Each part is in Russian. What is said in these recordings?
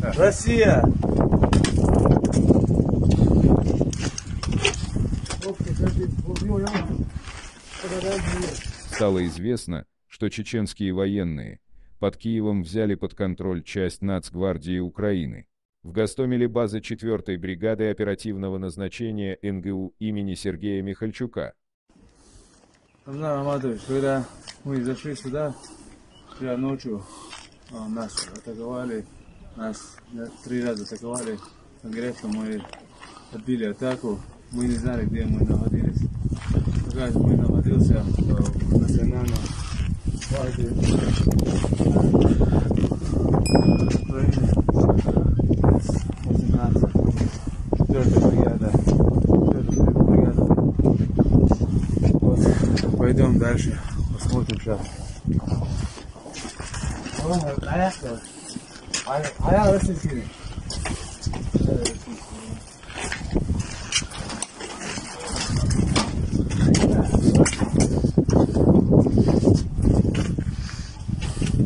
Россия! Стало известно, что чеченские военные под Киевом взяли под контроль часть Нацгвардии Украины. В Гастомеле база 4-й бригады оперативного назначения НГУ имени Сергея Михальчука. Амадович, когда мы зашли сюда, вчера ночью нас атаковали, нас три раза атаковали, конкретно мы отбили атаку, мы не знали, где мы находились. Пока мы находился а, в национальном парке Украины, С-18, 4 бригада, 4 бригада. Вот, пойдем дальше, посмотрим сейчас. Ayağı nasıl seni?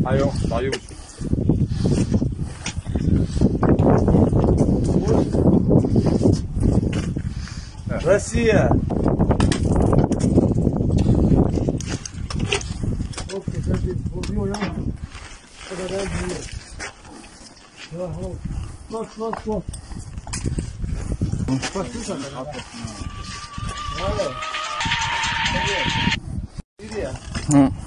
Ayo, ayo. Россия! cada dia. Eu arrumo. Pronto, pronto, pronto. Pode puxar, cara. Olha. Olha. Hum.